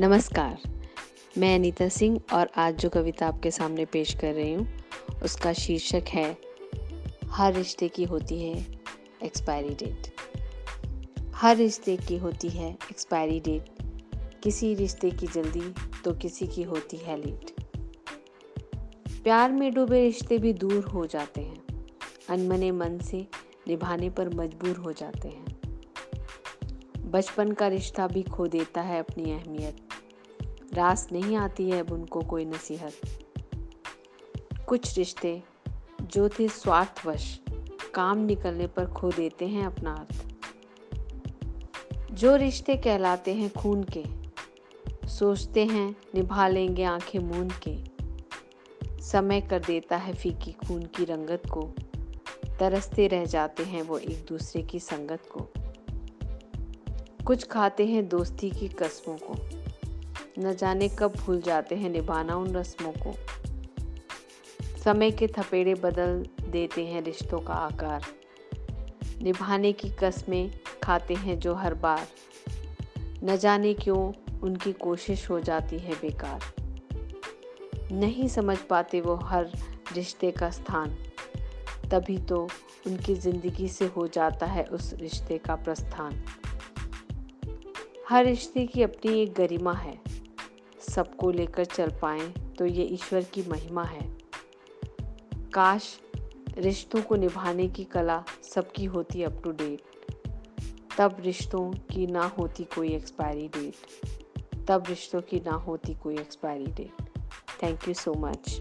नमस्कार। मैं अनीता सिंह और आज जो कविता आपके सामने पेश कर रही हूँ, उसका शीर्षक है, हर रिश्ते की होती है एक्सपायरी डेट हर रिश्ते की होती है एक्सपायरी डेट किसी रिश्ते की जल्दी तो किसी की होती है लेट प्यार में डूबे रिश्ते भी दूर हो जाते हैं। अनमने मन से निभाने पर मजबूर हो जाते हैं। बचपन का रिश्ता भी खो देता है अपनी अहमियत। रास नहीं आती है अब उनको कोई नसीहत। कुछ रिश्ते जो थे स्वार्थवश काम निकलने पर खो देते हैं अपना अर्थ। जो रिश्ते कहलाते हैं खून के, सोचते हैं निभा लेंगे आँखें मूंद के। समय कर देता है फीकी खून की रंगत को, तरसते रह जाते हैं वो एक दूसरे की संगत को। कुछ खाते हैं दोस्ती की कस्मों को। न जाने कब भूल जाते हैं निभाना उन रस्मों को। समय के थपेड़े बदल देते हैं रिश्तों का आकार। निभाने की कस्में खाते हैं जो हर बार। न जाने क्यों उनकी कोशिश हो जाती है बेकार। नहीं समझ पाते वो हर रिश्ते का स्थान। तभी तो उनकी ज़िंदगी से हो जाता है उस रिश्ते का प्रस्थान। हर रिश्ते की अपनी एक गरिमा है। सबको लेकर चल पाए तो ये ईश्वर की महिमा है। काश रिश्तों को निभाने की कला सबकी होती अप टू डेट तब रिश्तों की ना होती कोई एक्सपायरी डेट तब रिश्तों की ना होती कोई expiry date thank you so much